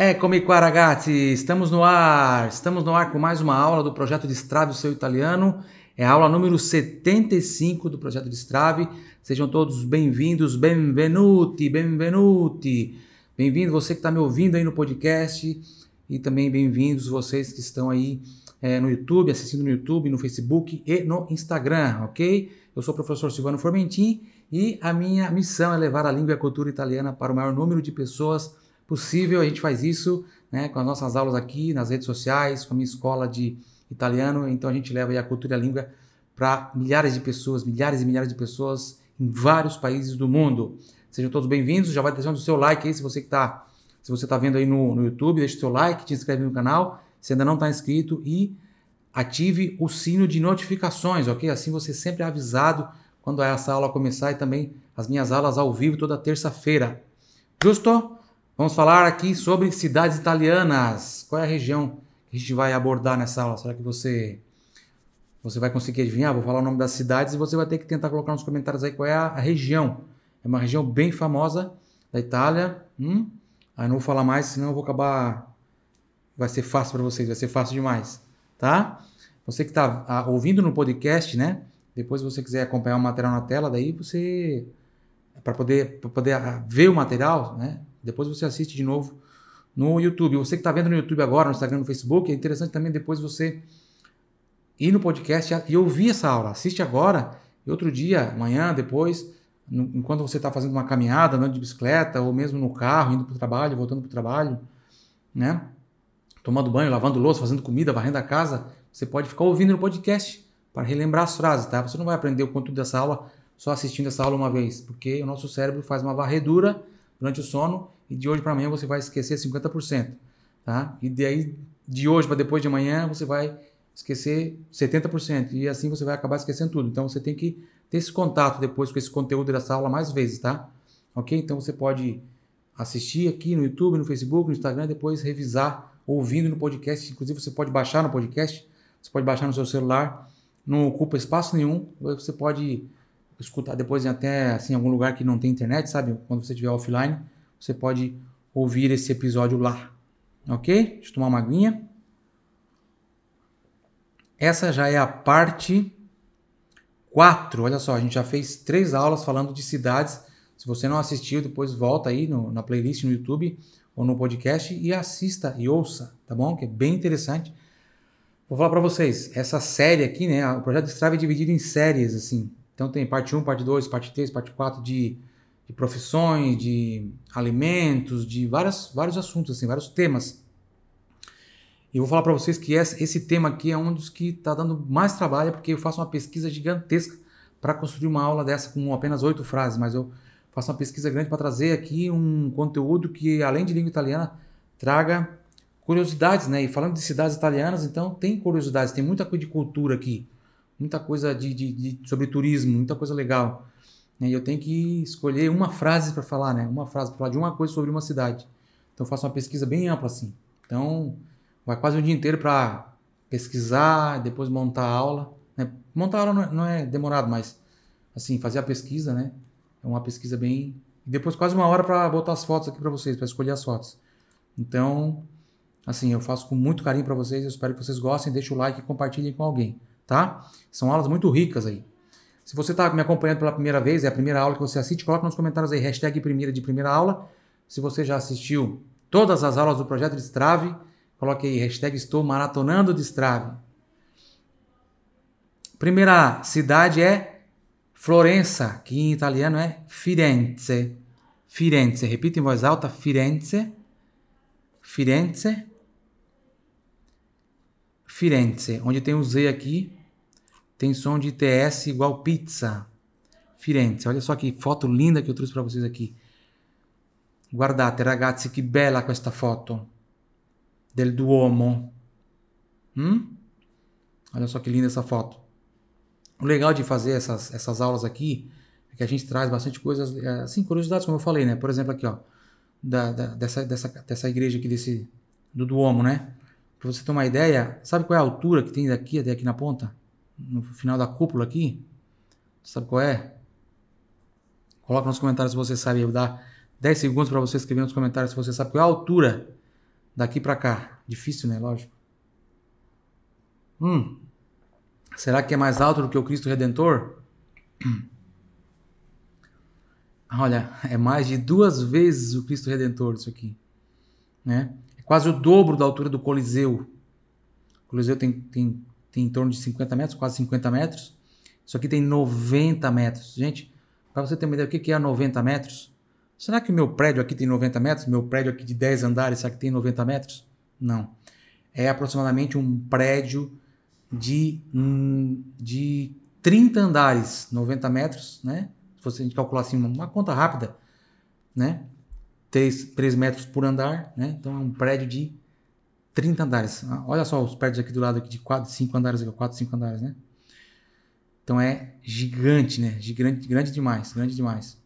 Eccomi qua ragazzi, estamos no ar, estamos no ar com mais uma aula do projeto de Strave o seu italiano, é a aula número 75 do projeto de Strave, sejam todos bem-vindos, benvenuti, benvenuti, bem-vindo você que está me ouvindo aí no podcast e também bem-vindos vocês que estão aí é, no YouTube, assistindo no YouTube, no Facebook e no Instagram, ok? Eu sou o professor Silvano Formentin e a minha missão é levar a língua e a cultura italiana para o maior número de pessoas possível. A gente faz isso né, com as nossas aulas aqui nas redes sociais, com a minha escola de italiano. Então a gente leva a cultura e a língua para milhares de pessoas, milhares e milhares de pessoas em vários países do mundo. Sejam todos bem-vindos. Já vai deixando o seu like aí se você está se você está vendo aí no, no YouTube, deixe o seu like, te inscreve no canal se ainda não está inscrito e ative o sino de notificações, ok? Assim você sempre é avisado quando essa aula começar e também as minhas aulas ao vivo toda terça-feira. Justo? Vamos falar aqui sobre cidades italianas. Qual é a região que a gente vai abordar nessa aula? Será que você você vai conseguir adivinhar? Vou falar o nome das cidades e você vai ter que tentar colocar nos comentários aí qual é a, região. É uma região bem famosa da Itália. Hum? Aí não vou falar mais, senão eu vou acabar. Vai ser fácil para vocês, vai ser fácil demais, tá? Você que está ouvindo no podcast, né? Depois, se você quiser acompanhar o material na tela, daí você para poder, pra poder ah, ver o material, né? Depois você assiste de novo no YouTube. Você que está vendo no YouTube agora, no Instagram, no Facebook, é interessante também depois você ir no podcast e ouvir essa aula. Assiste agora e outro dia, amanhã, depois, no, enquanto você está fazendo uma caminhada, andando de bicicleta, ou mesmo no carro, indo para o trabalho, voltando para o trabalho, né? Tomando banho, lavando louça, fazendo comida, varrendo a casa, você pode ficar ouvindo no podcast para relembrar as frases, tá? Você não vai aprender o conteúdo dessa aula só assistindo essa aula uma vez, porque o nosso cérebro faz uma varredura durante o sono e de hoje para amanhã você vai esquecer 50%, tá? E daí de hoje para depois de amanhã você vai esquecer 70% e assim você vai acabar esquecendo tudo. Então você tem que ter esse contato depois com esse conteúdo dessa aula mais vezes, tá? Ok? Então você pode assistir aqui no YouTube, no Facebook, no Instagram, depois revisar ouvindo no podcast. Inclusive você pode baixar no podcast, você pode baixar no seu celular, não ocupa espaço nenhum. Você pode escutar depois em até assim algum lugar que não tem internet, sabe? Quando você estiver offline, você pode ouvir esse episódio lá. Ok? Deixa eu tomar uma aguinha. Essa já é a parte 4. Olha só, a gente já fez três aulas falando de cidades. Se você não assistiu, depois volta aí no, na playlist no YouTube ou no podcast e assista e ouça, tá bom? Que é bem interessante. Vou falar para vocês, essa série aqui, né? O projeto Strava é dividido em séries, assim. Então tem parte 1, parte 2, parte 3, parte 4 de, de profissões, de alimentos, de várias, vários assuntos, assim, vários temas. E vou falar para vocês que esse tema aqui é um dos que está dando mais trabalho, porque eu faço uma pesquisa gigantesca para construir uma aula dessa com apenas oito frases, mas eu faço uma pesquisa grande para trazer aqui um conteúdo que, além de língua italiana, traga curiosidades, né? E falando de cidades italianas, então tem curiosidades, tem muita coisa de cultura aqui, muita coisa de, de, de sobre turismo, muita coisa legal. Né? E eu tenho que escolher uma frase para falar, né? Uma frase para falar de uma coisa sobre uma cidade. Então eu faço uma pesquisa bem ampla assim. Então vai quase um dia inteiro para pesquisar, depois montar a aula. Né? Montar a aula não é, não é, demorado, mas assim, fazer a pesquisa, né? É uma pesquisa bem. E depois quase uma hora para botar as fotos aqui para vocês, para escolher as fotos. Então, assim, eu faço com muito carinho para vocês, eu espero que vocês gostem, deixem o like e compartilhem com alguém, tá? São aulas muito ricas aí. Se você está me acompanhando pela primeira vez, é a primeira aula que você assiste, coloca nos comentários aí, hashtag primeira de primeira aula. Se você já assistiu todas as aulas do projeto de Strave, Coloque aí, hashtag estou maratonando de Strave. Primeira cidade é Florença, que em italiano é Firenze. Firenze, repita em voz alta, Firenze. Firenze. Firenze, onde tem o Z aqui, tem som de TS igual pizza. Firenze, olha só que foto linda que eu trouxe para vocês aqui. Guardate ragazzi, que bella questa foto del Duomo. Hum? Olha só que linda essa foto. O legal de fazer essas, essas aulas aqui é que a gente traz bastante coisas, é, assim, curiosidades, como eu falei, né? Por exemplo, aqui, ó, da, da, dessa, dessa, dessa igreja aqui, desse, do Duomo, né? Para você ter uma ideia, sabe qual é a altura que tem daqui até aqui na ponta? No final da cúpula aqui? Sabe qual é? Coloca nos comentários se você sabe. Eu dar 10 segundos para você escrever nos comentários se você sabe qual é a altura daqui para cá. Difícil, né? Lógico. Hum. Será que é mais alto do que o Cristo Redentor? Olha, é mais de duas vezes o Cristo Redentor isso aqui. Né? É quase o dobro da altura do Coliseu. O Coliseu tem, tem, tem em torno de 50 metros, quase 50 metros. Isso aqui tem 90 metros. Gente, para você ter uma ideia, o que é 90 metros? Será que o meu prédio aqui tem 90 metros? Meu prédio aqui de 10 andares, será que tem 90 metros? Não. É aproximadamente um prédio de, de 30 andares, 90 metros, né? Se você calcular assim, uma conta rápida, né? 3, 3 metros por andar, né? Então é um prédio de 30 andares. Ah, olha só os prédios aqui do lado aqui de 4, 5 andares, 4, 5 andares, né? Então é gigante, né? Gigante, grande demais, grande demais.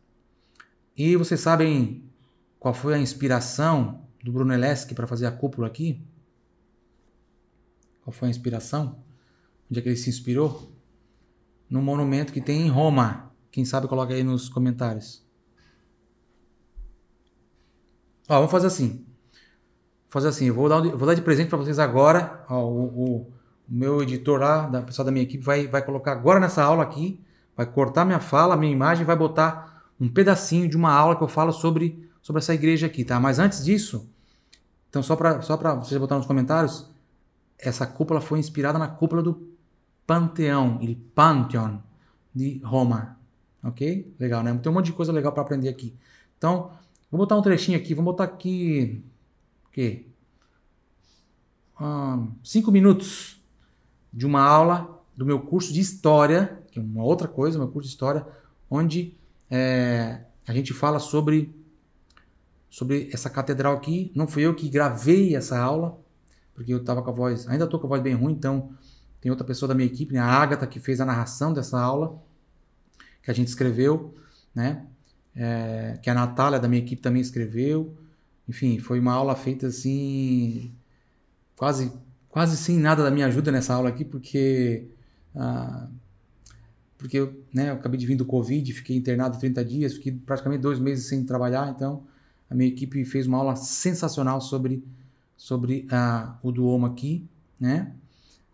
E vocês sabem qual foi a inspiração do Brunelleschi para fazer a cúpula aqui? Qual foi a inspiração? Onde é que ele se inspirou? No monumento que tem em Roma. Quem sabe coloca aí nos comentários. Ó, vamos fazer assim. Fazer assim, vou dar, vou dar de presente para vocês agora. Ó, o, o, meu editor lá, da pessoal da minha equipe, vai, vai colocar agora nessa aula aqui, vai cortar minha fala, minha imagem, vai botar um pedacinho de uma aula que eu falo sobre, sobre essa igreja aqui, tá? Mas antes disso, então só para só vocês botarem nos comentários, essa cúpula foi inspirada na cúpula do Panteão, il Pantheon de Roma, ok? Legal, né? Tem um monte de coisa legal para aprender aqui. Então, vou botar um trechinho aqui, vou botar aqui, quê? Um, cinco minutos de uma aula do meu curso de História, que é uma outra coisa, meu curso de História, onde é, a gente fala sobre, sobre essa catedral aqui. Não fui eu que gravei essa aula, porque eu estava com a voz, ainda estou com a voz bem ruim, então tem outra pessoa da minha equipe, né, a Agatha, que fez a narração dessa aula, que a gente escreveu, né? É, que a Natália da minha equipe também escreveu. Enfim, foi uma aula feita assim, quase, quase sem nada da minha ajuda nessa aula aqui, porque ah, porque eu, né, eu acabei de vir do Covid, fiquei internado 30 dias, fiquei praticamente dois meses sem trabalhar, então a minha equipe fez uma aula sensacional sobre, sobre uh, o Duomo aqui, né?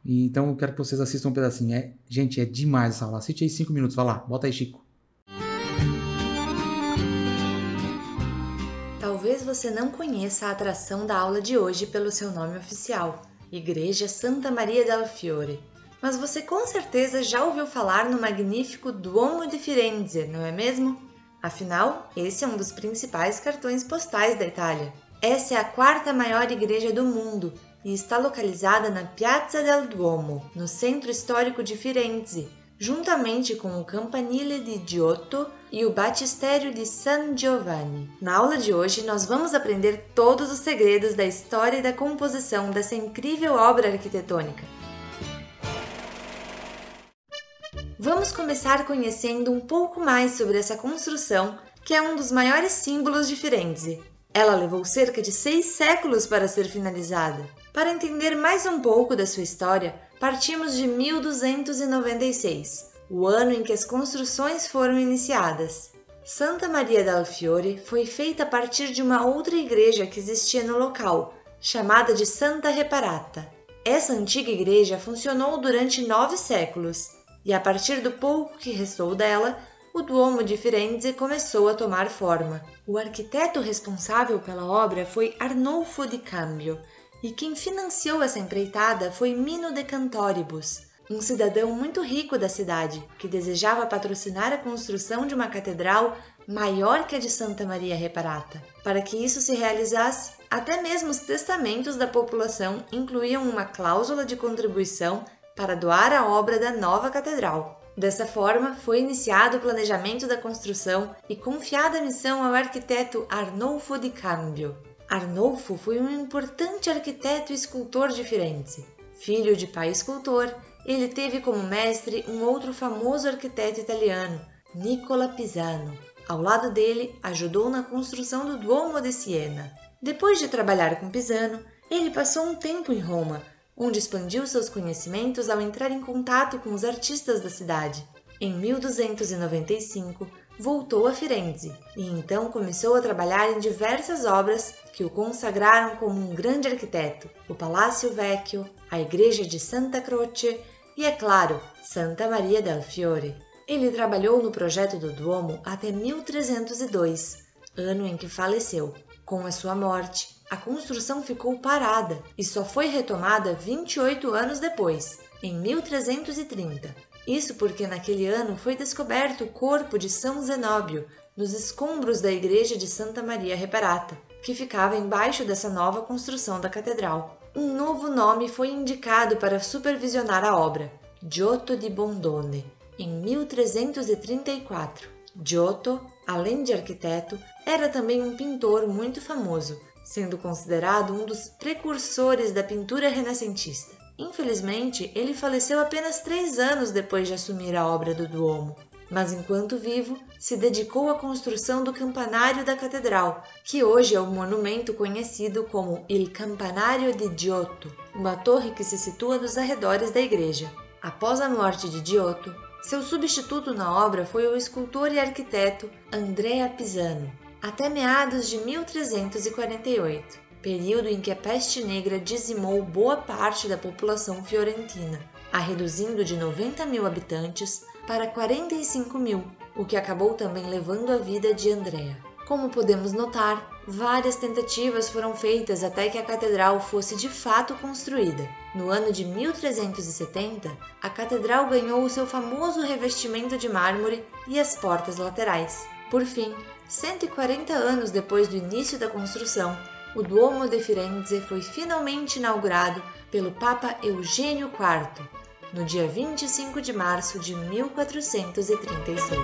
Então eu quero que vocês assistam um pedacinho. É, gente, é demais essa aula. Assiste aí cinco minutos, vai lá, bota aí, Chico. Você não conheça a atração da aula de hoje pelo seu nome oficial, Igreja Santa Maria del Fiore mas você com certeza já ouviu falar no magnífico Duomo de Firenze, não é mesmo? Afinal, esse é um dos principais cartões postais da Itália. Essa é a quarta maior igreja do mundo e está localizada na Piazza del Duomo, no centro histórico de Firenze, juntamente com o Campanile di Giotto e o Batistério de San Giovanni. Na aula de hoje, nós vamos aprender todos os segredos da história e da composição dessa incrível obra arquitetônica. Vamos começar conhecendo um pouco mais sobre essa construção, que é um dos maiores símbolos de Firenze. Ela levou cerca de seis séculos para ser finalizada. Para entender mais um pouco da sua história, partimos de 1296, o ano em que as construções foram iniciadas. Santa Maria del Fiore foi feita a partir de uma outra igreja que existia no local, chamada de Santa Reparata. Essa antiga igreja funcionou durante nove séculos e a partir do pouco que restou dela, o Duomo de Firenze começou a tomar forma. O arquiteto responsável pela obra foi Arnolfo di Cambio, e quem financiou essa empreitada foi Mino de Cantoribus, um cidadão muito rico da cidade, que desejava patrocinar a construção de uma catedral maior que a de Santa Maria Reparata. Para que isso se realizasse, até mesmo os testamentos da população incluíam uma cláusula de contribuição para doar a obra da nova catedral. Dessa forma, foi iniciado o planejamento da construção e confiada a missão ao arquiteto Arnolfo di Cambio. Arnolfo foi um importante arquiteto e escultor de Firenze. Filho de pai escultor, ele teve como mestre um outro famoso arquiteto italiano, Nicola Pisano. Ao lado dele, ajudou na construção do Duomo de Siena. Depois de trabalhar com Pisano, ele passou um tempo em Roma, onde expandiu seus conhecimentos ao entrar em contato com os artistas da cidade. Em 1295, voltou a Firenze e então começou a trabalhar em diversas obras que o consagraram como um grande arquiteto, o Palácio Vecchio, a Igreja de Santa Croce e, é claro, Santa Maria del Fiore. Ele trabalhou no projeto do Duomo até 1302, ano em que faleceu. Com a sua morte, a construção ficou parada e só foi retomada 28 anos depois, em 1330. Isso porque naquele ano foi descoberto o corpo de São Zenóbio nos escombros da igreja de Santa Maria Reparata, que ficava embaixo dessa nova construção da catedral. Um novo nome foi indicado para supervisionar a obra, Giotto di Bondone, em 1334. Giotto, além de arquiteto, era também um pintor muito famoso, sendo considerado um dos precursores da pintura renascentista. Infelizmente, ele faleceu apenas três anos depois de assumir a obra do Duomo mas enquanto vivo, se dedicou à construção do campanário da catedral, que hoje é o monumento conhecido como Il Campanario di Giotto, uma torre que se situa nos arredores da igreja. Após a morte de Giotto, seu substituto na obra foi o escultor e arquiteto Andrea Pisano, até meados de 1348, período em que a peste negra dizimou boa parte da população fiorentina, a reduzindo de 90 mil habitantes para 45 mil, o que acabou também levando a vida de Andrea. Como podemos notar, várias tentativas foram feitas até que a catedral fosse de fato construída. No ano de 1370, a catedral ganhou o seu famoso revestimento de mármore e as portas laterais. Por fim, 140 anos depois do início da construção, o Duomo de Firenze foi finalmente inaugurado pelo Papa Eugênio IV, no dia 25 de março de 1436.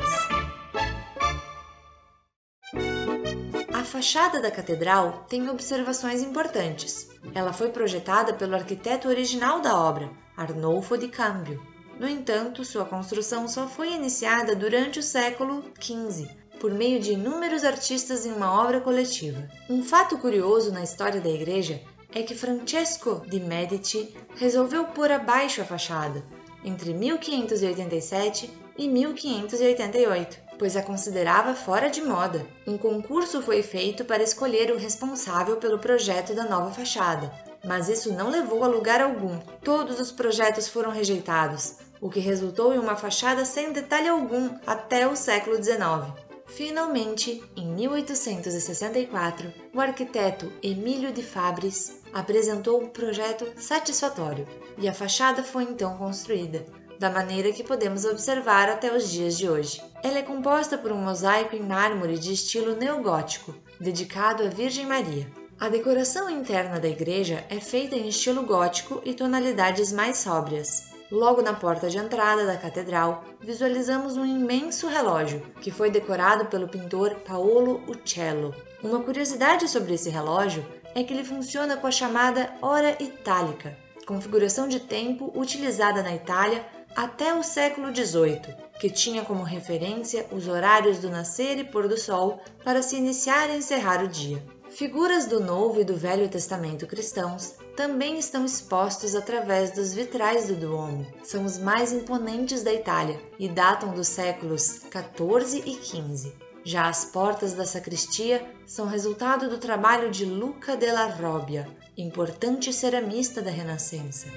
A fachada da catedral tem observações importantes. Ela foi projetada pelo arquiteto original da obra, Arnolfo di Cambio. No entanto, sua construção só foi iniciada durante o século XV, por meio de inúmeros artistas em uma obra coletiva. Um fato curioso na história da igreja é que Francesco de Medici resolveu pôr abaixo a fachada, entre 1587 e 1588, pois a considerava fora de moda. Um concurso foi feito para escolher o responsável pelo projeto da nova fachada, mas isso não levou a lugar algum. Todos os projetos foram rejeitados, o que resultou em uma fachada sem detalhe algum até o século XIX. Finalmente, em 1864, o arquiteto Emílio de Fabris apresentou um projeto satisfatório e a fachada foi então construída, da maneira que podemos observar até os dias de hoje. Ela é composta por um mosaico em mármore de estilo neogótico, dedicado à Virgem Maria. A decoração interna da igreja é feita em estilo gótico e tonalidades mais sóbrias. Logo na porta de entrada da catedral, visualizamos um imenso relógio, que foi decorado pelo pintor Paolo Uccello. Uma curiosidade sobre esse relógio é que ele funciona com a chamada hora itálica, configuração de tempo utilizada na Itália até o século XVIII, que tinha como referência os horários do nascer e pôr do sol para se iniciar e encerrar o dia. Figuras do Novo e do Velho Testamento cristãos também estão expostos através dos vitrais do Duomo. São os mais imponentes da Itália e datam dos séculos 14 e 15. Já as portas da sacristia são resultado do trabalho de Luca della Robbia, importante ceramista da Renascença.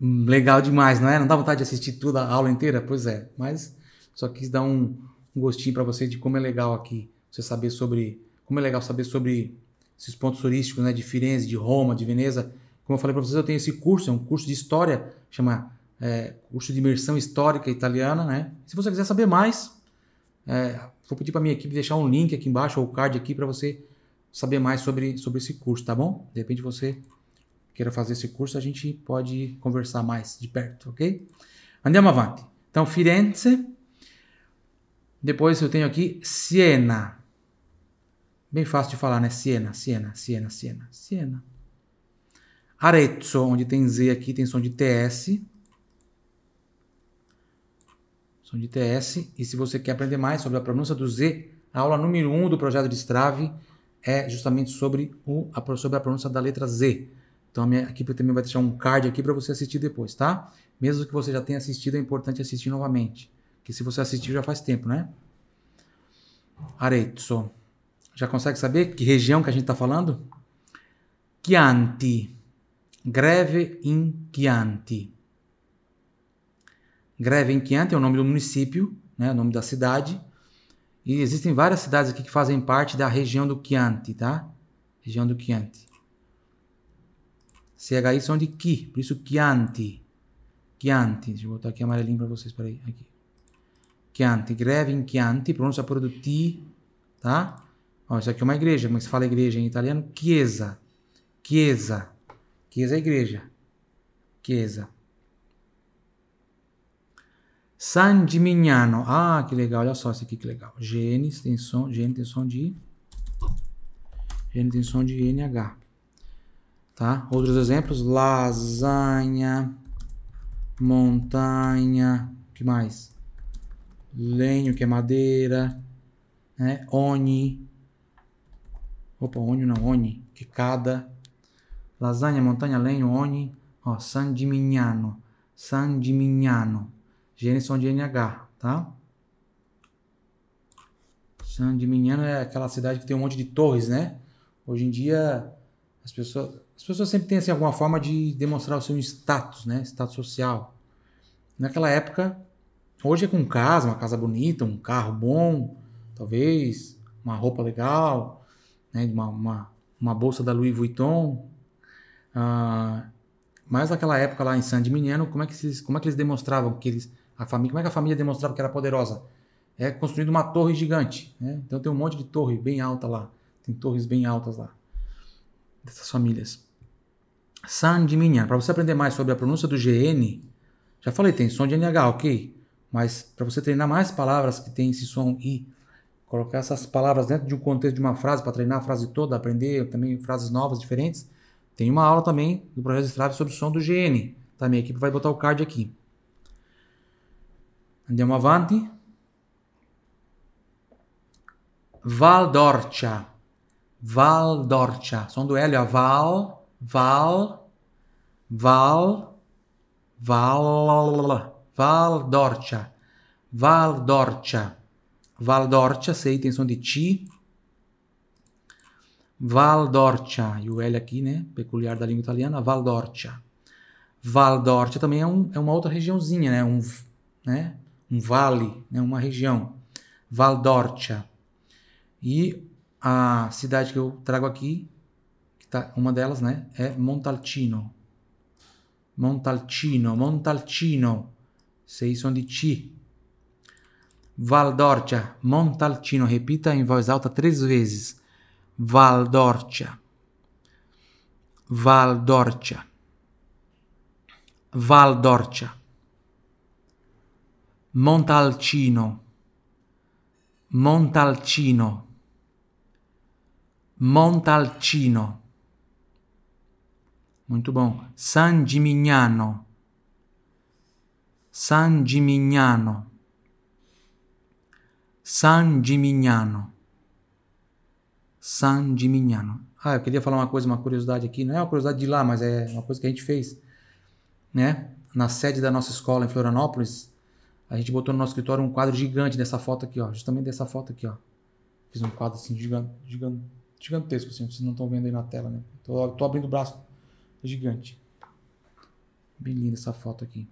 Legal demais, não é? Não dá vontade de assistir tudo a aula inteira? Pois é, mas só quis dar um, um gostinho para você de como é legal aqui você saber sobre. Como é legal saber sobre esses pontos turísticos, né? De Firenze, de Roma, de Veneza. Como eu falei para vocês, eu tenho esse curso, é um curso de história, chama é, curso de imersão histórica italiana, né? Se você quiser saber mais, é, vou pedir para minha equipe deixar um link aqui embaixo ou o card aqui para você saber mais sobre, sobre esse curso, tá bom? De repente você queira fazer esse curso, a gente pode conversar mais de perto, ok? Andiamo avanti. Então, Firenze. Depois eu tenho aqui Siena. Bem fácil de falar, né? Siena, Siena, Siena, Siena, Siena. Arezzo, onde tem Z aqui, tem som de TS. Som de TS. E se você quer aprender mais sobre a pronúncia do Z, a aula número 1 um do projeto de Strave é justamente sobre, o, sobre a pronúncia da letra Z. Então a minha equipe também vai deixar um card aqui para você assistir depois, tá? Mesmo que você já tenha assistido, é importante assistir novamente. Que se você assistiu já faz tempo, né? Arezzo. Já consegue saber que região que a gente está falando? Chianti. Greve in Chianti. Greve in Chianti é o nome do município, né, o nome da cidade. E existem várias cidades aqui que fazem parte da região do Chianti, tá? Região do Chianti. CHI são de Chi, por isso Chianti. Chianti. Deixa eu botar aqui amarelinho para vocês, peraí. Aqui. Chianti. Greve in Chianti, pronúncia por do T, tá? Ó, isso aqui é uma igreja. Que se fala igreja em italiano? Chiesa. Chiesa. Chiesa é igreja. Chiesa. San Gimignano. Ah, que legal. Olha só isso aqui que legal. GN tem som, GN tem som de GN tem som de NH. Tá? Outros exemplos: lasanha, montanha, que mais? Lenho, que é madeira, né? Oni. Opa, oni não, oni, que é cada. Lasanha, montanha, lenho, oni. Ó, San Gimignano. San Gimignano. Genes são de NH, tá? San Gimignano é aquela cidade que tem um monte de torres, né? Hoje em dia as pessoas, as pessoas sempre têm assim, alguma forma de demonstrar o seu status, né? Status social. Naquela época, hoje é com casa, uma casa bonita, um carro bom, talvez, uma roupa legal, né? uma, uma, uma bolsa da Louis Vuitton. Ah, mas naquela época lá em San Gimignano, como é que eles, como é que eles demonstravam que eles a família, como é que a família demonstrava que era poderosa? É construindo uma torre gigante. Né? Então tem um monte de torre bem alta lá. Tem torres bem altas lá. Dessas famílias. San Gimignano. Para você aprender mais sobre a pronúncia do GN, já falei, tem som de NH, ok? Mas para você treinar mais palavras que tem esse som I, colocar essas palavras dentro de um contexto de uma frase, para treinar a frase toda, aprender também frases novas, diferentes, tem uma aula também do projeto Strave sobre o som do GN. Tá? Minha equipe vai botar o card aqui. Andiamo avanti. Val d'Orcia. Val d'Orcia. Som do L, ó. Val, Val, Val, Val, Val d'Orcia. Val d'Orcia. Val d'Orcia, sei, tem som de T. Val d'Orcia. E o L aqui, né? Peculiar da língua italiana. Val d'Orcia. Val d'Orcia também é, um, é uma outra regiãozinha, né? Um, né? um vale, né, uma região, Valdorcia. E a cidade que eu trago aqui, que tá, uma delas, né, é Montalcino. Montalcino, Montalcino. Seis som de ti. Valdorcia, Montalcino. Repita em voz alta três vezes. Valdorcia. Valdorcia. Valdorcia. Montalcino, Montalcino, Montalcino. Muito bom. San Gimignano, San Gimignano, San Gimignano, San Gimignano. Ah, eu queria falar uma coisa, uma curiosidade aqui. Não é uma curiosidade de lá, mas é uma coisa que a gente fez, né? Na sede da nossa escola em Florianópolis, a gente botou no nosso escritório um quadro gigante dessa foto aqui, ó. Justamente dessa foto aqui, ó. Fiz um quadro assim gigante, gigante, gigantesco, assim. Vocês não estão vendo aí na tela, né? Tô, tô abrindo o braço. É gigante. Bem linda essa foto aqui.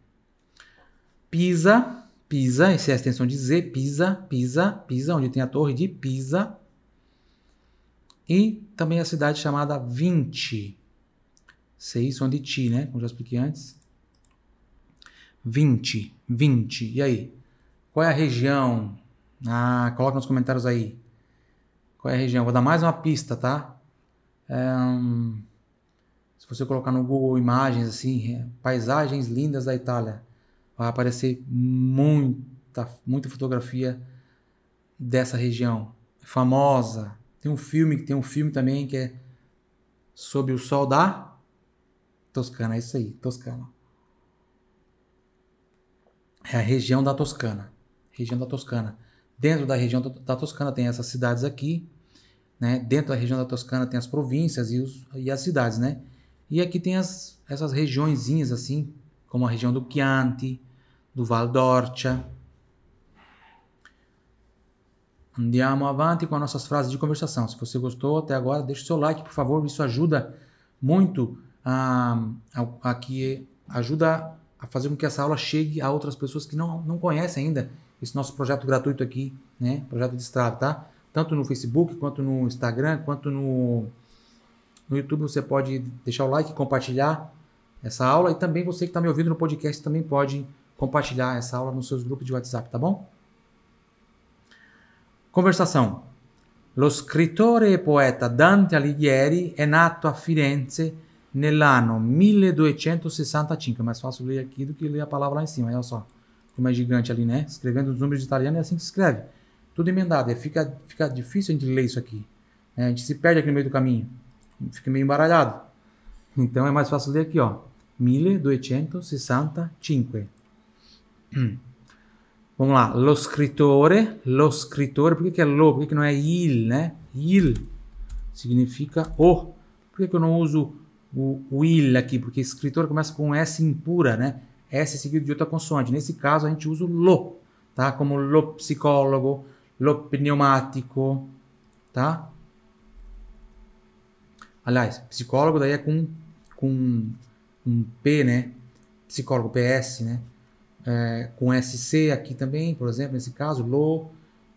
Pisa, Pisa, essa é a extensão de Z, Pisa, Pisa, Pisa, onde tem a torre de Pisa. E também a cidade chamada Vinci. Sei, som de Ti, né? Como já expliquei antes. 20, 20. E aí? Qual é a região? Ah, coloca nos comentários aí. Qual é a região? Vou dar mais uma pista, tá? É, se você colocar no Google Imagens assim, é, paisagens lindas da Itália, vai aparecer muita, muita fotografia dessa região. É famosa. Tem um filme, tem um filme também que é Sob o Sol da Toscana, é isso aí, Toscana é a região da Toscana. Região da Toscana. Dentro da região da Toscana tem essas cidades aqui, né? Dentro da região da Toscana tem as províncias e, os, e as cidades, né? E aqui tem as, essas regiõezinhas assim, como a região do Chianti, do Val d'Orcia. Andiamo avanti com as nossas frases de conversação. Se você gostou até agora, deixe o seu like, por favor. Isso ajuda muito a, a, a que ajuda a fazer com que essa aula chegue a outras pessoas que não, não conhecem ainda esse nosso projeto gratuito aqui, né? Projeto de Strava, tá? Tanto no Facebook, quanto no Instagram, quanto no, no YouTube. Você pode deixar o like, compartilhar essa aula e também você que está me ouvindo no podcast também pode compartilhar essa aula nos seus grupos de WhatsApp, tá bom? Conversação. Lo scrittore e poeta Dante Alighieri è nato a Firenze nell'anno 1265. É mais fácil ler aqui do que ler a palavra lá em cima. Olha só, como é gigante ali, né? Escrevendo os números de italiano é assim que se escreve. Tudo emendado. É, fica, fica difícil a gente ler isso aqui. Né? A gente se perde aqui no meio do caminho. Fica meio embaralhado. Então é mais fácil ler aqui, ó. 1265. Vamos lá. Lo scrittore. Lo scrittore. Por que, que é lo? Por que, que não é il, né? Il significa o. Por que, que eu não uso o, il aqui? Porque escritor começa com S impura, né? S seguido de outra consoante. Nesse caso, a gente usa o lo, tá? Como lo psicólogo, lo pneumático, tá? Aliás, psicólogo daí é com, com um P, né? Psicólogo, PS, né? É, com SC aqui também, por exemplo, nesse caso, lo,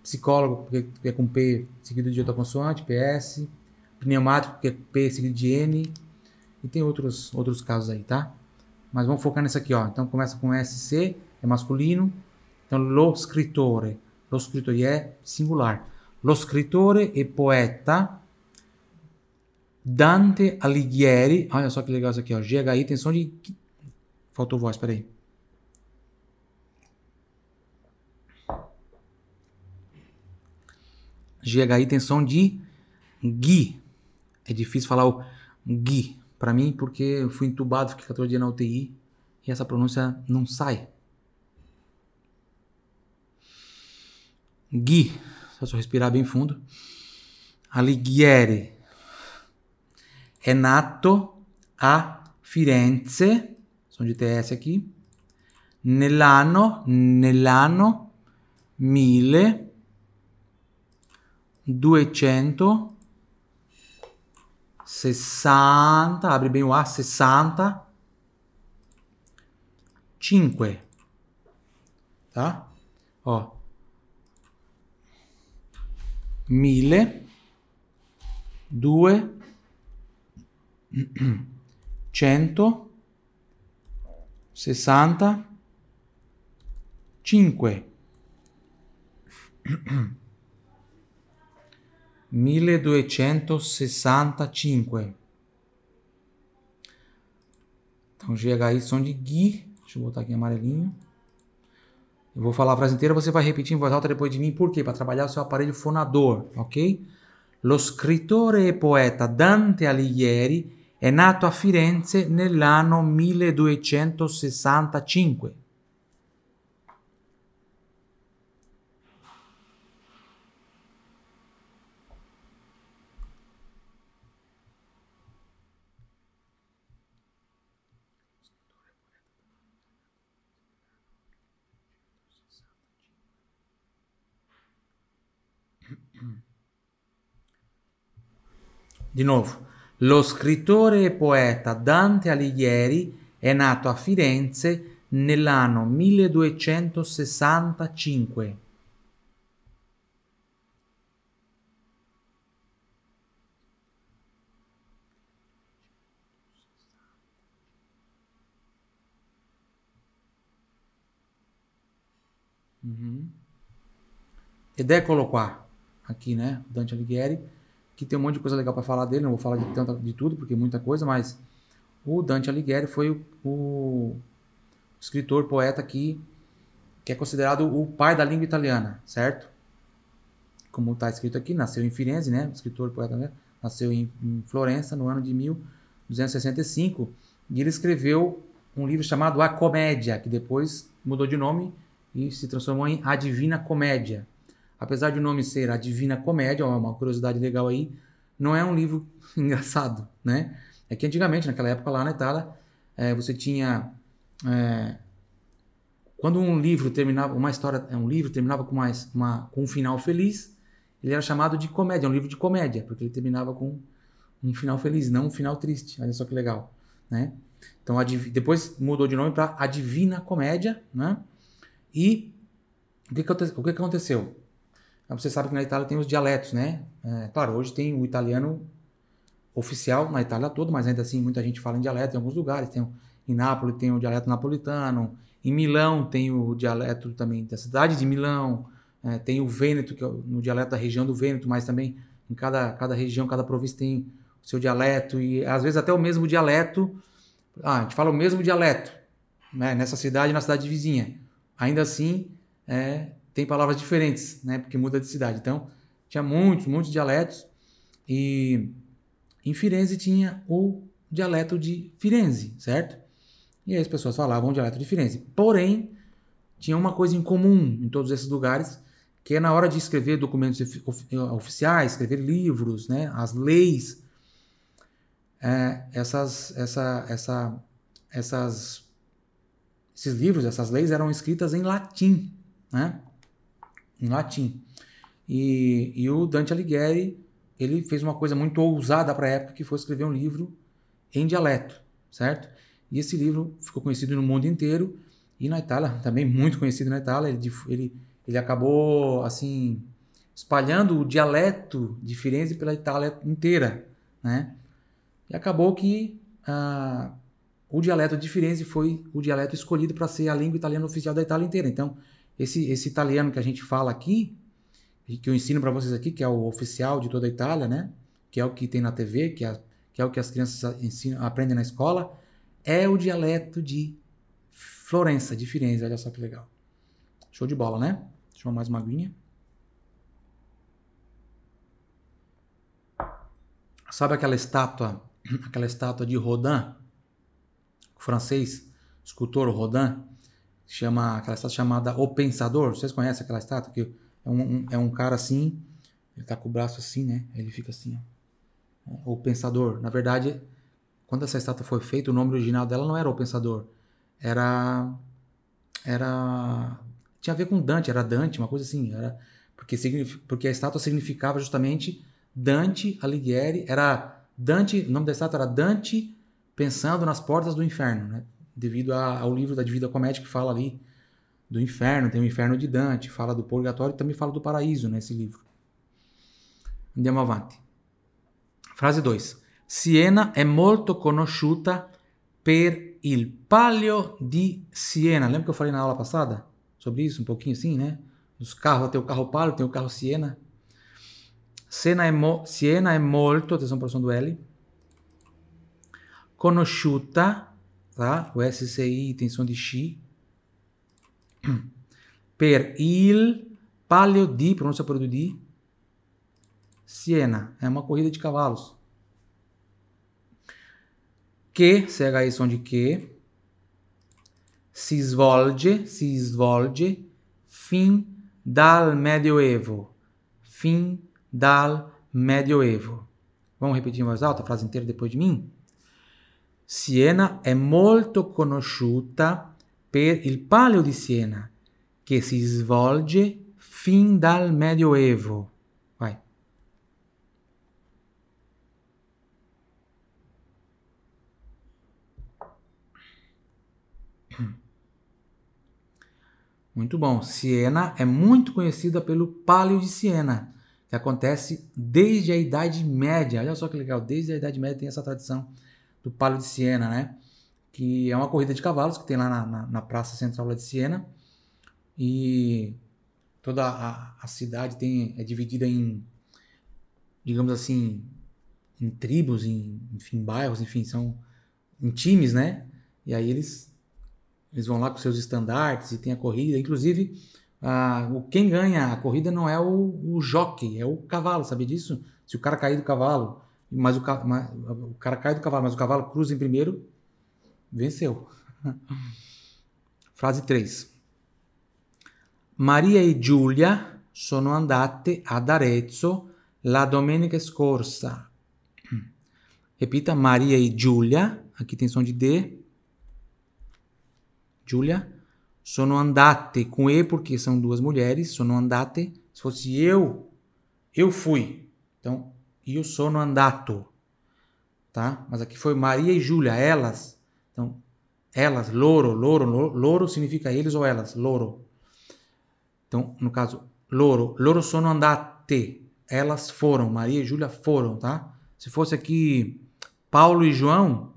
psicólogo, porque é com P seguido de outra consoante, PS, pneumático, porque é P seguido de N, e tem outros, outros casos aí, tá? Mas vamos focar nesse aqui, ó. Então começa com SC, é masculino. Então, lo scrittore. Lo scrittore é singular. Lo scrittore e poeta Dante Alighieri. Olha só que legal isso aqui, ó. Tem som de. Faltou voz, peraí. GHI tem som de Gui. É difícil falar o Gui para mim porque eu fui entubado, fiquei 14 dias na UTI e essa pronúncia não sai. Gui, só eu respirar bem fundo. Alighieri è nato a Firenze, sono di TS aqui, nell'anno, nell'anno 1260, apri bem o A, 60, 5, tá? Ó, 1000, 2, 100 60 5 1265 então GHI som de Gui deixa eu botar aqui amarelinho eu vou falar a frase inteira você vai repetir em voz alta depois de mim por quê? para trabalhar o seu aparelho fonador ok? Lo scrittore e poeta Dante Alighieri è nato a Firenze nell'anno 1265. Di nuovo. Lo scrittore e poeta Dante Alighieri è nato a Firenze nell'anno 1265. Uhum. Ed eccolo qua, aqui, né? Dante Alighieri que tem um monte de coisa legal para falar dele, não vou falar de, tanto, de tudo, porque é muita coisa, mas o Dante Alighieri foi o, o escritor, poeta que, que é considerado o pai da língua italiana, certo? Como está escrito aqui, nasceu em Firenze, né? Escritor, poeta, né? nasceu em, em Florença no ano de 1265 e ele escreveu um livro chamado A Comédia, que depois mudou de nome e se transformou em A Divina Comédia. Apesar de o nome ser A Divina Comédia, é uma curiosidade legal aí, não é um livro engraçado, né? É que antigamente, naquela época lá na Itália, é, você tinha. É, quando um livro terminava, uma história, é, um livro terminava com, mais, uma, com um final feliz, ele era chamado de comédia, um livro de comédia, porque ele terminava com um final feliz, não um final triste. Olha só que legal, né? Então, depois mudou de nome para A Divina Comédia, né? E o que, que, o que aconteceu? Você sabe que na Itália tem os dialetos, né? É, claro, hoje tem o italiano oficial na Itália toda, mas ainda assim muita gente fala em dialeto em alguns lugares. Tem, em Nápoles tem o dialeto napolitano, em Milão tem o dialeto também da cidade de Milão, é, tem o Vêneto, que é no dialeto da região do Vêneto, mas também em cada, cada região, cada província tem o seu dialeto, e às vezes até o mesmo dialeto. Ah, a gente fala o mesmo dialeto né, nessa cidade e na cidade vizinha. Ainda assim, é, tem palavras diferentes, né? Porque muda de cidade. Então, tinha muitos, muitos dialetos. E em Firenze tinha o dialeto de Firenze, certo? E aí as pessoas falavam o dialeto de Firenze. Porém, tinha uma coisa em comum em todos esses lugares, que é na hora de escrever documentos oficiais, escrever livros, né? As leis, é, essas, essa, essa, essas, esses livros, essas leis eram escritas em latim, né? Em latim. E, e o Dante Alighieri ele fez uma coisa muito ousada para a época, que foi escrever um livro em dialeto, certo? E esse livro ficou conhecido no mundo inteiro e na Itália, também muito conhecido na Itália. Ele, ele, ele acabou, assim, espalhando o dialeto de Firenze pela Itália inteira, né? E acabou que ah, o dialeto de Firenze foi o dialeto escolhido para ser a língua italiana oficial da Itália inteira. Então, esse, esse italiano que a gente fala aqui, que eu ensino para vocês aqui, que é o oficial de toda a Itália, né? Que é o que tem na TV, que é, que é o que as crianças ensinam, aprendem na escola, é o dialeto de Florença, de Firenze. Olha só que legal. Show de bola, né? Deixa eu mais uma aguinha. Sabe aquela estátua, aquela estátua de Rodin, francês, escultor Rodin? Chama aquela estátua chamada O Pensador. Vocês conhecem aquela estátua que é um, um, é um cara assim, ele tá com o braço assim, né? Ele fica assim, ó. É, o Pensador. Na verdade, quando essa estátua foi feita, o nome original dela não era O Pensador, era era tinha a ver com Dante, era Dante, uma coisa assim, era porque porque a estátua significava justamente Dante Alighieri, era Dante, o nome da estátua era Dante pensando nas portas do inferno, né? Devido a, ao livro da Divina Comédia que fala ali do inferno, tem o inferno de Dante, fala do purgatório e também fala do paraíso nesse livro. Andiamo avanti. Frase 2. Siena è molto conosciuta per il palio di Siena. Lembra que eu falei na aula passada sobre isso, um pouquinho assim, né? Dos carros, tem o carro palio, tem o carro Siena. Siena è, mo Siena è molto, atenção para o som do L, conosciuta tá? O SCI tem som de X. Per il Palio di, pronúncia por di, Siena. É uma corrida de cavalos. Que, CHI som de que, si svolge, si svolge fin dal Medioevo. Fin dal Medioevo. Vamos repetir em voz alta a frase inteira depois de mim? Siena è molto conosciuta per il Palio di Siena, che si svolge fin dal Medioevo. Vai. Muito bom. Siena é muito conhecida pelo Palio de Siena, que acontece desde a Idade Média. Olha só que legal, desde a Idade Média tem essa tradição do Palio de Siena, né? Que é uma corrida de cavalos que tem lá na, na, na praça central de Siena. E toda a, a, cidade tem, é dividida em, digamos assim, em tribos, em enfim, bairros, enfim, são em times, né? E aí eles, eles vão lá com seus estandartes e tem a corrida. Inclusive, o, quem ganha a corrida não é o, o jockey, é o cavalo, sabe disso? Se o cara cair do cavalo mas o, mas o cara cai do cavalo, mas o cavalo cruza em primeiro, venceu. Frase 3. Maria e Giulia sono andate ad Arezzo la domenica scorsa. Repita, Maria e Giulia. Aqui tem som de D. Giulia. Sono andate com E, porque são duas mulheres. Sono andate. Se fosse eu, eu fui. Então, io sono andato. Tá? Mas aqui foi Maria e Júlia, elas. Então, elas, loro, loro, loro, loro significa eles ou elas, loro. Então, no caso, loro, loro sono andate. Elas foram, Maria e Júlia foram, tá? Se fosse aqui Paulo e João,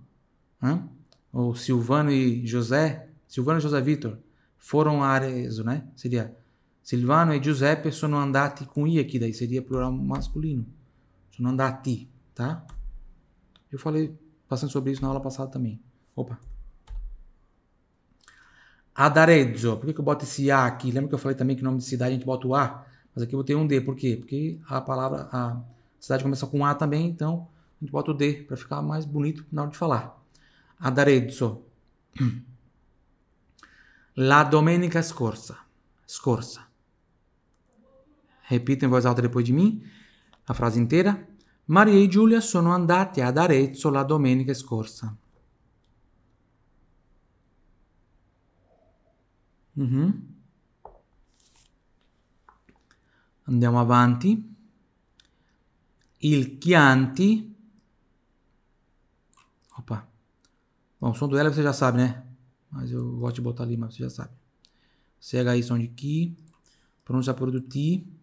né? ou Silvano e José, Silvano e José Vitor, foram a Arezzo, né? Seria Silvano e Giuseppe sono andati com i aqui, daí seria plural masculino. Sono andati, tá? Eu falei bastante sobre isso na aula passada também. Opa. Ad Arezzo. Por que, que eu boto esse A aqui? Lembra que eu falei também que o nome de cidade a gente bota o A? Mas aqui eu botei um D. Por quê? Porque a palavra, a cidade começa com A também, então a gente bota o D para ficar mais bonito na hora de falar. Ad Arezzo. La domenica scorsa. Scorsa. Repita em voz alta depois de mim a frase inteira. Maria e Giulia sono andati ad Arezzo la domenica scorsa. Mm-hmm. Andiamo avanti. Il Chianti. Opa. Bom, o som L você já sabe, né? Mas eu gosto de botar ali, mas você já sabe. CHI som de Chi. Pronuncia pure do T.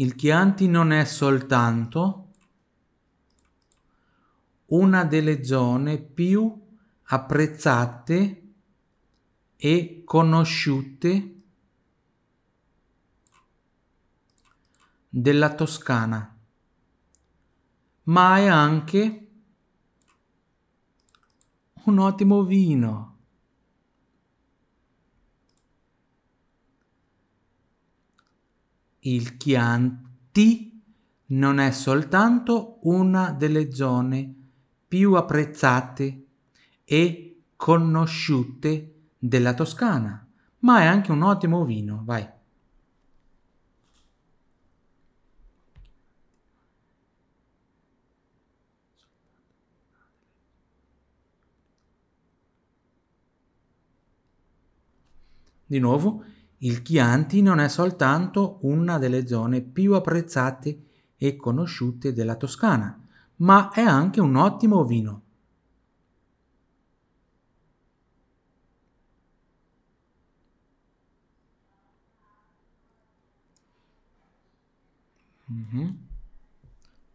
Il Chianti non è soltanto una delle zone più apprezzate e conosciute della Toscana, ma è anche un ottimo vino. Il Chianti non è soltanto una delle zone più apprezzate e conosciute della Toscana, ma è anche un ottimo vino. Vai. Di nuovo, il Chianti non è soltanto una delle zone più apprezzate e conosciute della Toscana, ma è anche un ottimo vino. Uhum.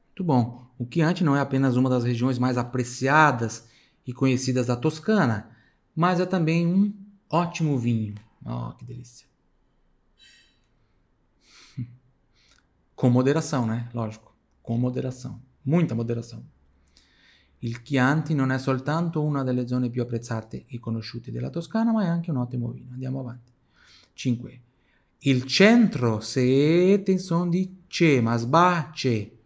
Muito bom. O Chianti não é apenas uma das regiões mais apreciadas e conhecidas da Toscana, mas é também um ótimo vinho. Oh, que delícia. Com moderação, né? Lógico. Com moderação. Muita moderação. Il Chianti non è soltanto una delle zone più apprezzate e conosciute della Toscana, ma è anche un ottimo vino. Andiamo avanti. 5. Il centro, se tem som di ce, ma sbace.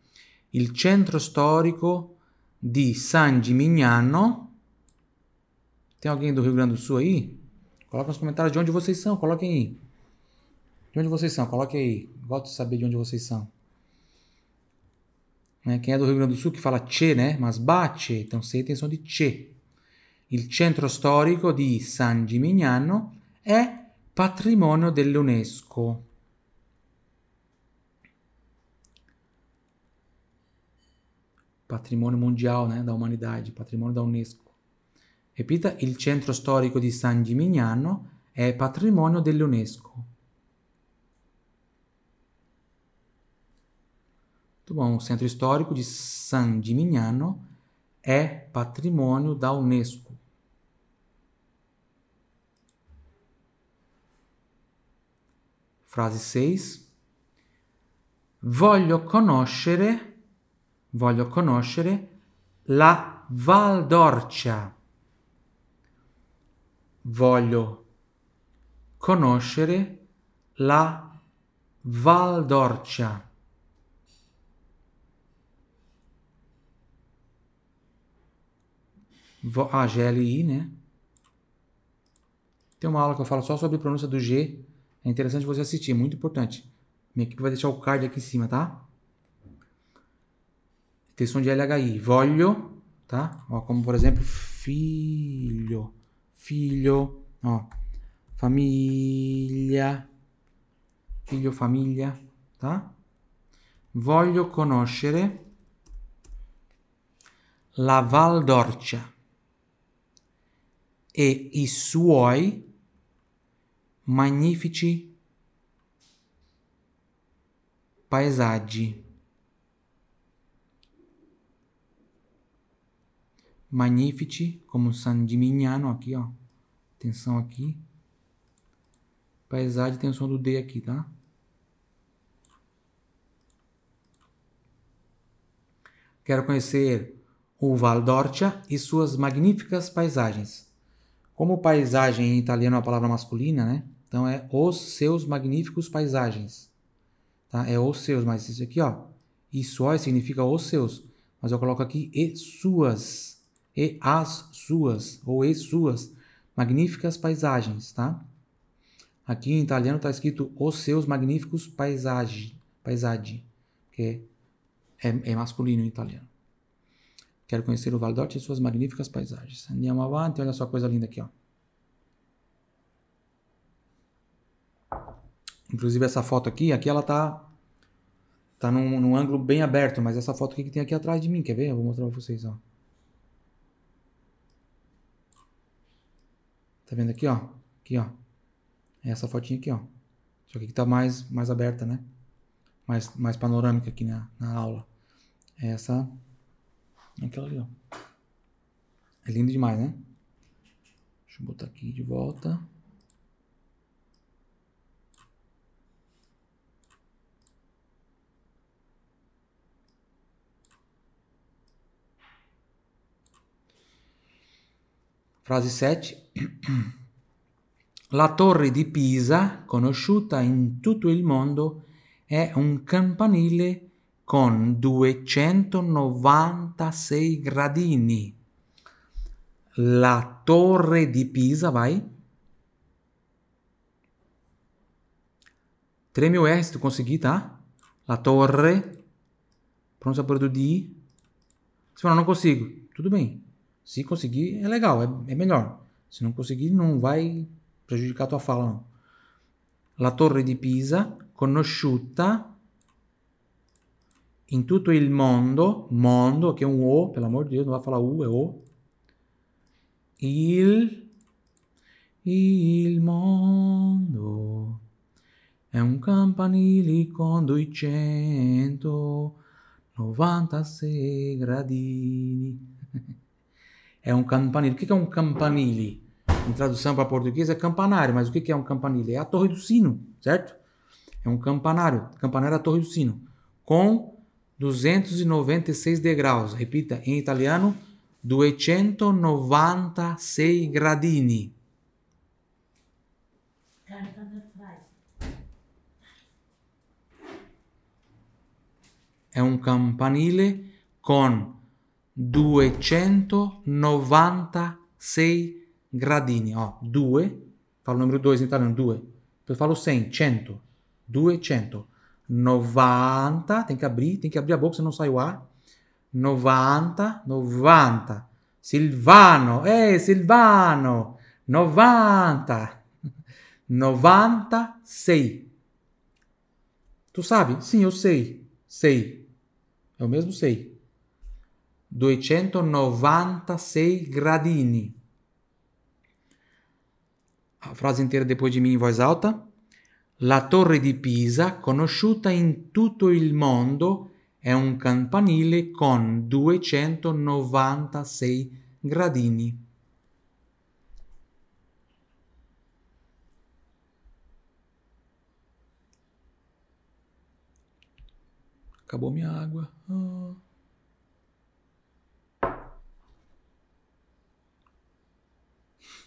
Il centro storico di San Gimignano. Tem alguém do Rio Grande do Sul aí? Coloca nos comentários de onde vocês são, coloquem aí. De onde vocês são? Coloquem aí. Gosto de saber de onde vocês são. Né? Quem é do Rio Grande do Sul que fala che, né? Mas bace, então sei tem som de che. Il centro storico di San Gimignano è patrimonio dell'UNESCO. Patrimônio mundial né, da humanidade, patrimônio da Unesco. Repita, il centro storico di San Gimignano è patrimonio dell'UNESCO. Muito bom, o centro histórico de San Gimignano é patrimônio da Unesco. Frase 6. Voglio conoscere, voglio conoscere la Val d'Orcia. Voglio conoscere la Val d'Orcia. A, GLI, né? Tem uma aula que eu falo só sobre pronúncia do G. É interessante você assistir, muito importante. Minha equipe vai deixar o card aqui em cima, tá? tem de LHI. Voglio, tá? Ó, como por exemplo, filho, filho, ó, famiglia, figlio, famiglia, tá? Voglio conoscere la Val d'Orcia e i suoi magnifici paesaggi. Magnifici, como San Gimignano aqui. Atenção aqui. Paisagem tem o som do D aqui, tá? Quero conhecer o Val d'Orcia e suas magníficas paisagens. Como paisagem em italiano é uma palavra masculina, né? Então é os seus magníficos paisagens. Tá? É os seus, mas isso aqui, ó. E suoi significa os seus. Mas eu coloco aqui e suas. E as suas. Ou e suas. Magníficas paisagens, tá? Aqui em italiano está escrito os seus magníficos paisaggi. Paisaggi. Que é, é masculino em italiano. Quero conhecer o Val d'Orcia e suas magníficas paisagens. Andiamo avanti, olha só coisa linda aqui, ó. Inclusive essa foto aqui, aqui ela tá tá num, num, ângulo bem aberto, mas essa foto aqui que tem aqui atrás de mim, quer ver? Eu vou mostrar pra vocês, ó. Tá vendo aqui, ó? Aqui, ó. É essa fotinha aqui, ó. Só que aqui tá mais, mais aberta, né? Mais, mais panorâmica aqui na, na aula. É essa Aquela ali, ó. É lindo demais, né? Deixa eu botar aqui de volta. Frase 7. La torre di Pisa, conosciuta in tutto il mondo, è un campanile con 296 gradini. La torre di Pisa, vai. 3 mil R se tu conseguir, tá? La torre. Pronto por do di. Se falar, não consigo. Tudo bem. Se conseguir, é legal, é, é melhor. Se não conseguir, não vai prejudicar a tua fala, não. La torre di Pisa, conosciuta in tutto il mondo, mondo che è un O, per l'amor di Dio, non va a fare la U, è O, il, il mondo è un campanile con 296 gradini. É um campanile. O que é um campanile? Em tradução para português é campanário, mas o que é um campanile? É a torre do sino, certo? É um campanário. Campanário é a torre do sino. Com 296 degraus. Repita em italiano: 296 gradini. È un campanile con 296 gradini. Ó, 2, falo o número 2 in italiano, 2. Poi falo 100, 100, 200. 90, tem que abrir, tem que abrir a boca, senão sai o ar. 90, 90. Silvano, eh, Silvano, 90. 96. Tu sabe? Sim, eu sei. Sei. É o mesmo sei. 296 gradini. A frase inteira depois de mim em voz alta. La torre di Pisa, conosciuta in tutto il mondo, è un campanile con 296 gradini. Acabou minha. Oh.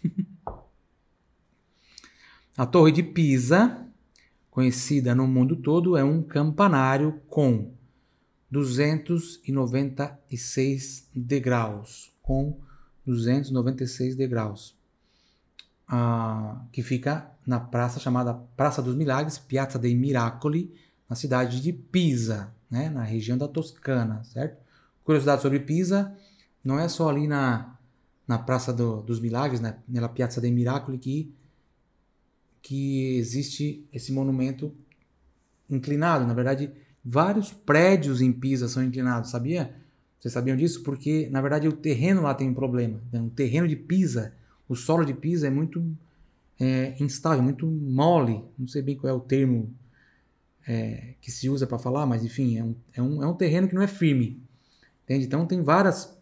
A Torre de Pisa conhecida no mundo todo, é um campanário com 296 degraus, com 296 degraus, ah, que fica na praça chamada Praça dos Milagres, Piazza dei Miracoli, na cidade de Pisa, né, na região da Toscana, certo? curiosidade sobre Pisa, não é só ali na, na Praça do, dos Milagres, né, na Piazza dei Miracoli, que, que existe esse monumento inclinado. Na verdade, vários prédios em Pisa são inclinados, sabia? Vocês sabiam disso? Porque, na verdade, o terreno lá tem um problema. Né? O terreno de Pisa, o solo de Pisa é muito é, instável, muito mole. Não sei bem qual é o termo é, que se usa para falar, mas enfim, é um, é, um, é um terreno que não é firme. Entende? Então tem várias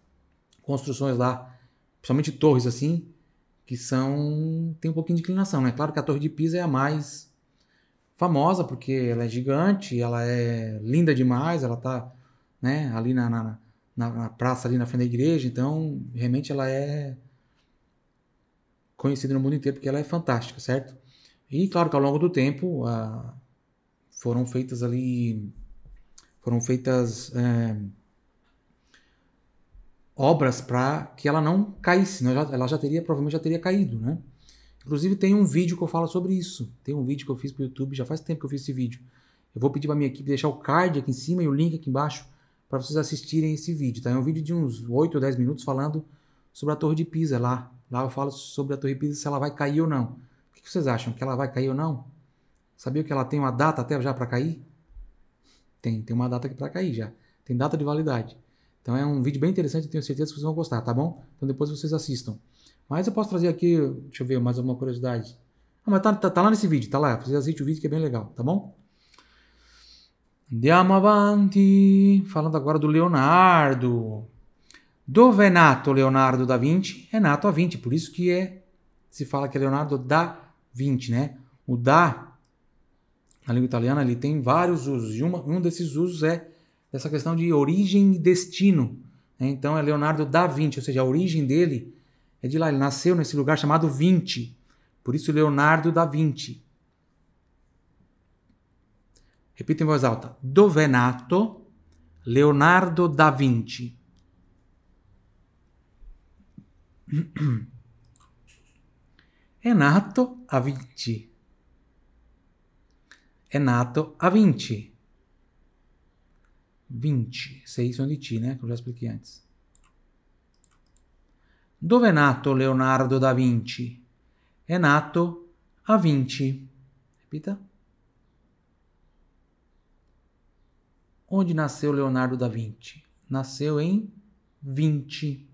construções lá, principalmente torres assim, que são. tem um pouquinho de inclinação. Né? claro que a Torre de Pisa é a mais famosa, porque ela é gigante, ela é linda demais, ela está né, ali na, na na, na, praça ali na frente da igreja. Então, realmente ela é conhecida no mundo inteiro porque ela é fantástica, certo? E claro que ao longo do tempo a, foram feitas ali foram feitas é, obras para que ela não caísse, né? ela já teria provavelmente já teria caído, né? Inclusive tem um vídeo que eu falo sobre isso. Tem um vídeo que eu fiz para o YouTube, já faz tempo que eu fiz esse vídeo. Eu vou pedir para minha equipe deixar o card aqui em cima e o link aqui embaixo para vocês assistirem esse vídeo. Tá? É um vídeo de uns 8 ou 10 minutos falando sobre a Torre de Pisa lá. Lá eu falo sobre a Torre de Pisa se ela vai cair ou não. O que vocês acham? Que ela vai cair ou não? Sabia que ela tem uma data até já para cair? Tem, tem uma data para cair já. Tem data de validade. Então é um vídeo bem interessante, tenho certeza que vocês vão gostar, tá bom? Então depois vocês assistam. Mas eu posso trazer aqui, deixa eu ver, mais alguma curiosidade. Ah, mas tá, tá, tá lá nesse vídeo, tá lá. Vocês assistem o vídeo que é bem legal, tá bom? Andiamo avanti, falando agora do Leonardo. Dove è nato Leonardo da Vinci? È nato a 20, por isso que é, se fala que é Leonardo da Vinci, né? O da, na língua italiana, ele tem vários usos, e uma, um desses usos é essa questão de origem e destino. Né? Então é Leonardo da Vinci, ou seja, a origem dele é de lá, ele nasceu nesse lugar chamado Vinci, por isso Leonardo da Vinci. Repita em voz alta. Dove è nato Leonardo da Vinci? È nato a Vinci. È nato a Vinci. Vinci, sei sono di C, né? Come já expliquei antes. Dove è nato Leonardo da Vinci? È nato a Vinci. Repita. Onde nasceu Leonardo da Vinci? Nasceu em 20.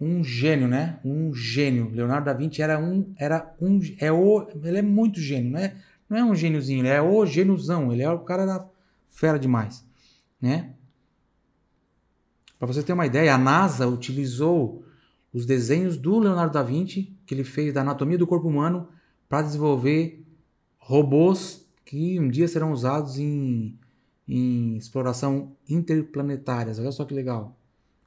Um gênio, né? Um gênio. Leonardo da Vinci era um, era um, é o, ele é muito gênio, né? Não é um gêniozinho, ele é o gêniozão. Ele é o cara da fera demais, né? Para você ter uma ideia, a NASA utilizou os desenhos do Leonardo da Vinci que ele fez da anatomia do corpo humano para desenvolver robôs que um dia serão usados em, em exploração interplanetária. Olha só que legal.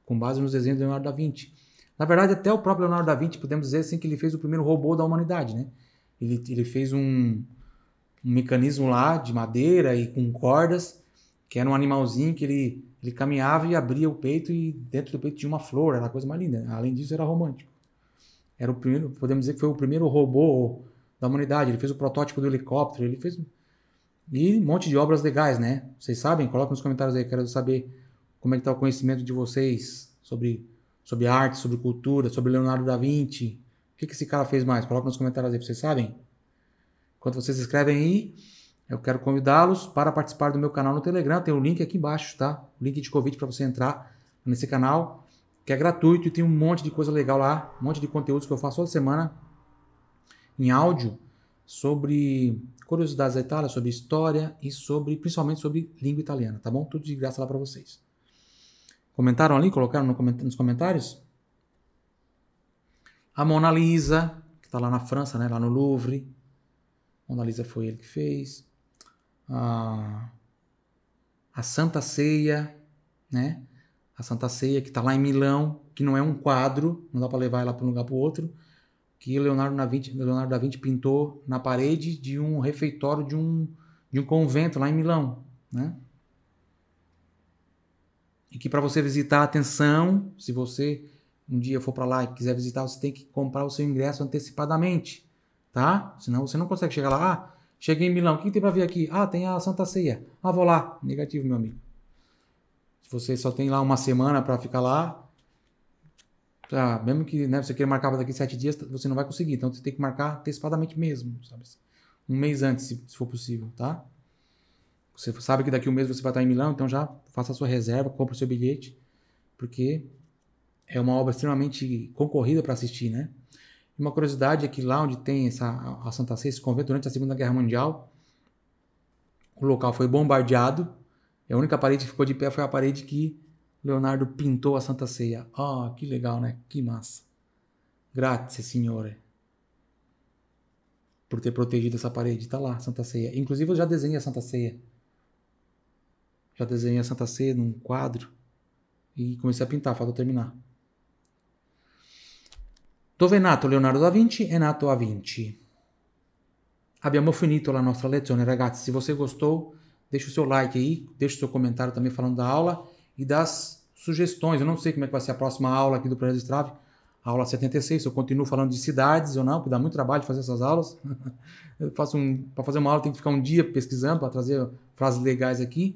Com base nos desenhos do Leonardo da Vinci. Na verdade, até o próprio Leonardo da Vinci, podemos dizer assim, que ele fez o primeiro robô da humanidade, né? Ele, ele fez um, um mecanismo lá de madeira e com cordas, que era um animalzinho que ele, ele caminhava e abria o peito e dentro do peito tinha uma flor, era a coisa mais linda. Além disso, era romântico. Era o primeiro, podemos dizer que foi o primeiro robô da humanidade. Ele fez o protótipo do helicóptero, ele fez e um monte de obras legais, né? Vocês sabem? Coloca nos comentários aí, quero saber como é que está o conhecimento de vocês sobre, sobre arte, sobre cultura, sobre Leonardo da Vinci. O que, que esse cara fez mais? Coloca nos comentários aí, vocês sabem? Enquanto vocês escrevem aí, eu quero convidá-los para participar do meu canal no Telegram. Tem o um link aqui embaixo, tá? O link de convite para você entrar nesse canal, que é gratuito e tem um monte de coisa legal lá, um monte de conteúdos que eu faço toda semana em áudio sobre curiosidades da Itália, sobre história e sobre principalmente sobre língua italiana, tá bom? Tudo de graça lá para vocês. Comentaram ali? Colocaram no nos comentários? A Mona Lisa, que está lá na França, né? lá no Louvre. Mona Lisa foi ele que fez. A, a Santa Ceia, né? A Santa Ceia que está lá em Milão, que não é um quadro, não dá para levar ela para um lugar para o outro, que Leonardo da, Vinci, Leonardo da Vinci pintou na parede de um refeitório de um, de um convento lá em Milão, né? E que para você visitar, atenção, se você um dia for para lá e quiser visitar, você tem que comprar o seu ingresso antecipadamente, tá? Senão você não consegue chegar lá, ah, Cheguei em Milão, o que tem para ver aqui? Ah, tem a Santa Ceia. Ah, vou lá. Negativo, meu amigo. Se você só tem lá uma semana para ficar lá, tá, mesmo que né, você queira marcar para daqui sete dias, você não vai conseguir. Então você tem que marcar antecipadamente mesmo, sabe? Um mês antes, se, for possível, tá? Você sabe que daqui um mês você vai estar em Milão, então já faça a sua reserva, compre o seu bilhete, porque é uma obra extremamente concorrida para assistir, né? Uma curiosidade é que lá onde tem essa, a Santa Ceia, esse convento, durante a Segunda Guerra Mundial, o local foi bombardeado e a única parede que ficou de pé foi a parede que Leonardo pintou a Santa Ceia. Ah, oh, que legal, né? Que massa. Grazie, Signore. Por ter protegido essa parede. Tá lá, Santa Ceia. Inclusive, eu já desenhei a Santa Ceia. Já desenhei a Santa Ceia num quadro. E comecei a pintar, falta terminar. Dove è nato Leonardo da Vinci? È nato a Vinci. Abbiamo finito la nostra lezione, ragazzi. Se você gostou, deixa o seu like aí, deixa o seu comentário também falando da aula e das sugestões. Eu não sei como é que vai ser a próxima aula aqui do Projeto Strave, aula 76, se eu continuo falando de cidades ou não, porque dá muito trabalho fazer essas aulas. faço um, para fazer uma aula tem que ficar um dia pesquisando para trazer frases legais aqui,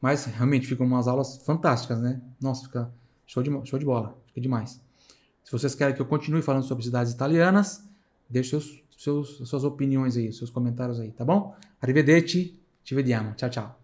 mas realmente ficam umas aulas fantásticas, né? Nossa, fica show de, show de bola, fica demais. Se vocês querem que eu continue falando sobre cidades italianas, deixe seus, seus, suas opiniões aí, seus comentários aí, tá bom? Arrivederci, ci vediamo. Tchau, tchau.